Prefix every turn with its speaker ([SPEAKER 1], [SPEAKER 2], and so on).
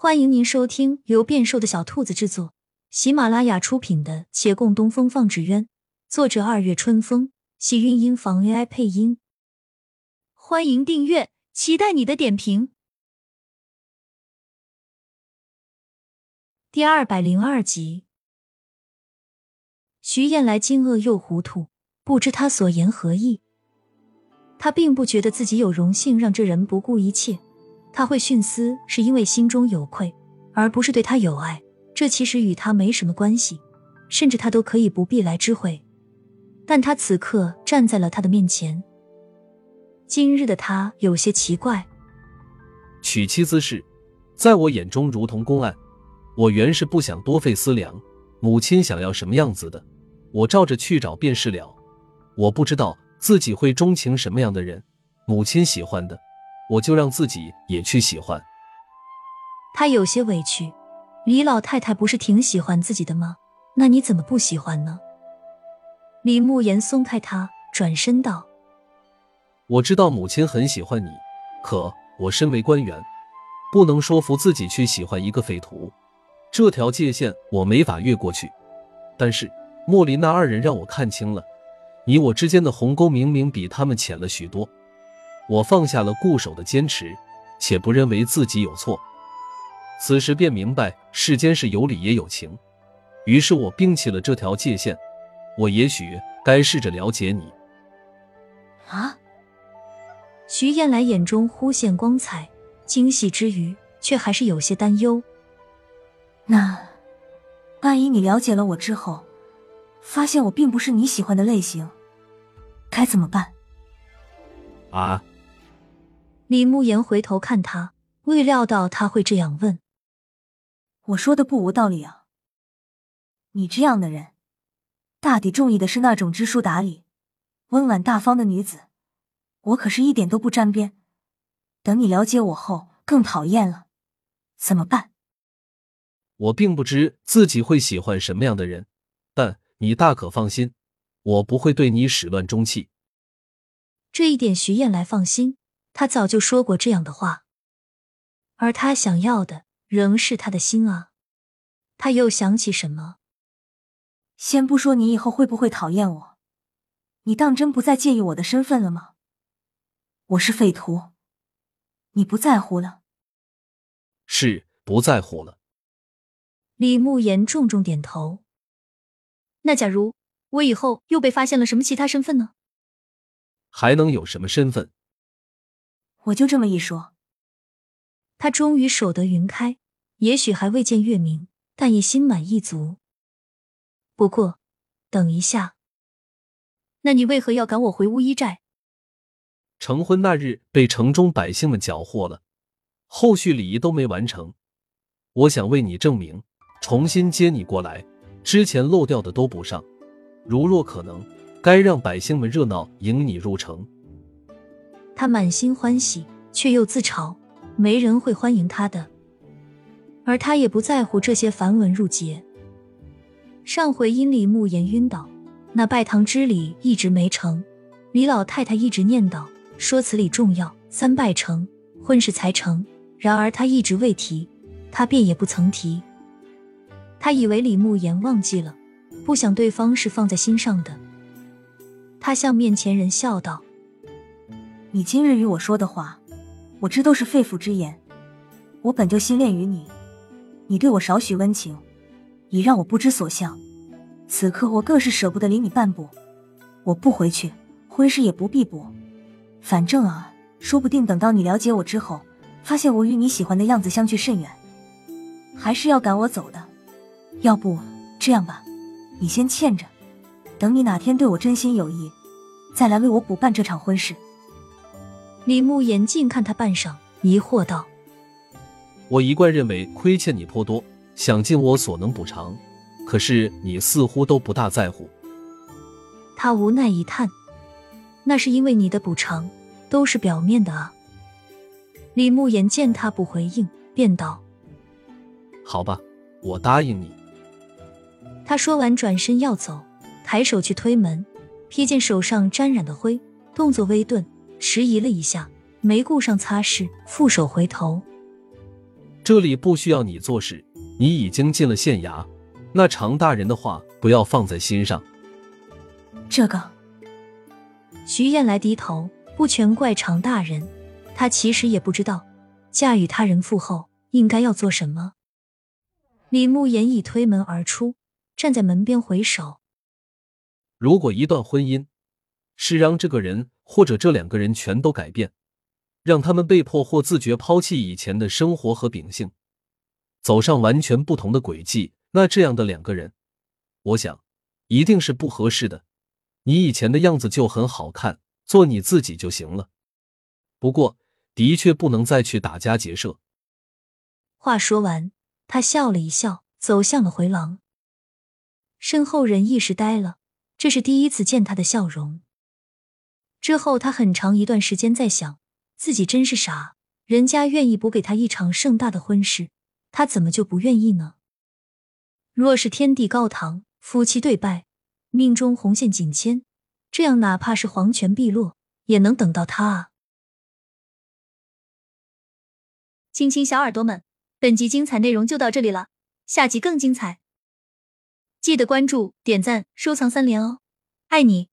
[SPEAKER 1] 欢迎您收听由变瘦的小兔子制作、喜马拉雅出品的《且共东风放纸鸢》，作者二月春风，喜韵音房 AI 配音。欢迎订阅，期待你的点评。第二百零二集，徐燕来惊愕又糊涂，不知他所言何意。他并不觉得自己有荣幸让这人不顾一切。他会徇私，是因为心中有愧，而不是对他有爱。这其实与他没什么关系，甚至他都可以不必来知会。但他此刻站在了他的面前，今日的他有些奇怪。
[SPEAKER 2] 娶妻之事，在我眼中如同公案。我原是不想多费思量，母亲想要什么样子的，我照着去找便是了。我不知道自己会钟情什么样的人，母亲喜欢的。我就让自己也去喜欢。
[SPEAKER 1] 他有些委屈，李老太太不是挺喜欢自己的吗？那你怎么不喜欢呢？李慕言松开他，转身道：“
[SPEAKER 2] 我知道母亲很喜欢你，可我身为官员，不能说服自己去喜欢一个匪徒，这条界限我没法越过去。但是莫林那二人让我看清了，你我之间的鸿沟明明比他们浅了许多。”我放下了固守的坚持，且不认为自己有错。此时便明白世间是有理也有情，于是我摒弃了这条界限。我也许该试着了解你。
[SPEAKER 1] 啊！徐燕来眼中忽现光彩，惊喜之余，却还是有些担忧。
[SPEAKER 3] 那万一你了解了我之后，发现我并不是你喜欢的类型，该怎么办？
[SPEAKER 2] 啊！
[SPEAKER 1] 李慕言回头看他，未料到他会这样问。
[SPEAKER 3] 我说的不无道理啊。你这样的人，大抵中意的是那种知书达理、温婉大方的女子。我可是一点都不沾边。等你了解我后，更讨厌了，怎么办？
[SPEAKER 2] 我并不知自己会喜欢什么样的人，但你大可放心，我不会对你始乱终弃。
[SPEAKER 1] 这一点，徐燕来放心。他早就说过这样的话，而他想要的仍是他的心啊！他又想起什么？
[SPEAKER 3] 先不说你以后会不会讨厌我，你当真不再介意我的身份了吗？我是匪徒，你不在乎了？
[SPEAKER 2] 是不在乎了。
[SPEAKER 1] 李慕言重重点头。那假如我以后又被发现了什么其他身份呢？
[SPEAKER 2] 还能有什么身份？
[SPEAKER 3] 我就这么一说，
[SPEAKER 1] 他终于守得云开，也许还未见月明，但已心满意足。不过，等一下，那你为何要赶我回乌衣寨？
[SPEAKER 2] 成婚那日被城中百姓们缴获了，后续礼仪都没完成。我想为你证明，重新接你过来，之前漏掉的都补上。如若可能，该让百姓们热闹迎你入城。
[SPEAKER 1] 他满心欢喜，却又自嘲，没人会欢迎他的。而他也不在乎这些繁文缛节。上回因李慕言晕倒，那拜堂之礼一直没成。李老太太一直念叨说此礼重要，三拜成，婚事才成。然而他一直未提，他便也不曾提。他以为李慕言忘记了，不想对方是放在心上的。他向面前人笑道。
[SPEAKER 3] 你今日与我说的话，我知都是肺腑之言。我本就心恋于你，你对我少许温情，已让我不知所向。此刻我更是舍不得离你半步。我不回去，婚事也不必补。反正啊，说不定等到你了解我之后，发现我与你喜欢的样子相距甚远，还是要赶我走的。要不这样吧，你先欠着，等你哪天对我真心有意，再来为我补办这场婚事。
[SPEAKER 1] 李慕言近看他半晌，疑惑道：“
[SPEAKER 2] 我一贯认为亏欠你颇多，想尽我所能补偿，可是你似乎都不大在乎。”
[SPEAKER 1] 他无奈一叹：“那是因为你的补偿都是表面的啊。”李慕言见他不回应，便道：“
[SPEAKER 2] 好吧，我答应你。”
[SPEAKER 1] 他说完转身要走，抬手去推门，瞥见手上沾染的灰，动作微顿。迟疑了一下，没顾上擦拭，负手回头。
[SPEAKER 2] 这里不需要你做事，你已经进了县衙，那常大人的话不要放在心上。
[SPEAKER 3] 这个，
[SPEAKER 1] 徐燕来低头，不全怪常大人，他其实也不知道嫁与他人妇后应该要做什么。李慕言已推门而出，站在门边回首。
[SPEAKER 2] 如果一段婚姻是让这个人或者这两个人全都改变，让他们被迫或自觉抛弃以前的生活和秉性，走上完全不同的轨迹，那这样的两个人，我想一定是不合适的。你以前的样子就很好看，做你自己就行了。不过，的确不能再去打家劫舍。
[SPEAKER 1] 话说完。他笑了一笑，走向了回廊。身后人一时呆了，这是第一次见他的笑容。之后，他很长一段时间在想，自己真是傻，人家愿意补给他一场盛大的婚事，他怎么就不愿意呢？若是天地高堂，夫妻对拜，命中红线紧牵，这样哪怕是黄泉碧落，也能等到他啊！
[SPEAKER 4] 亲亲小耳朵们。本集精彩内容就到这里了，下集更精彩，记得关注、点赞、收藏三连哦，爱你！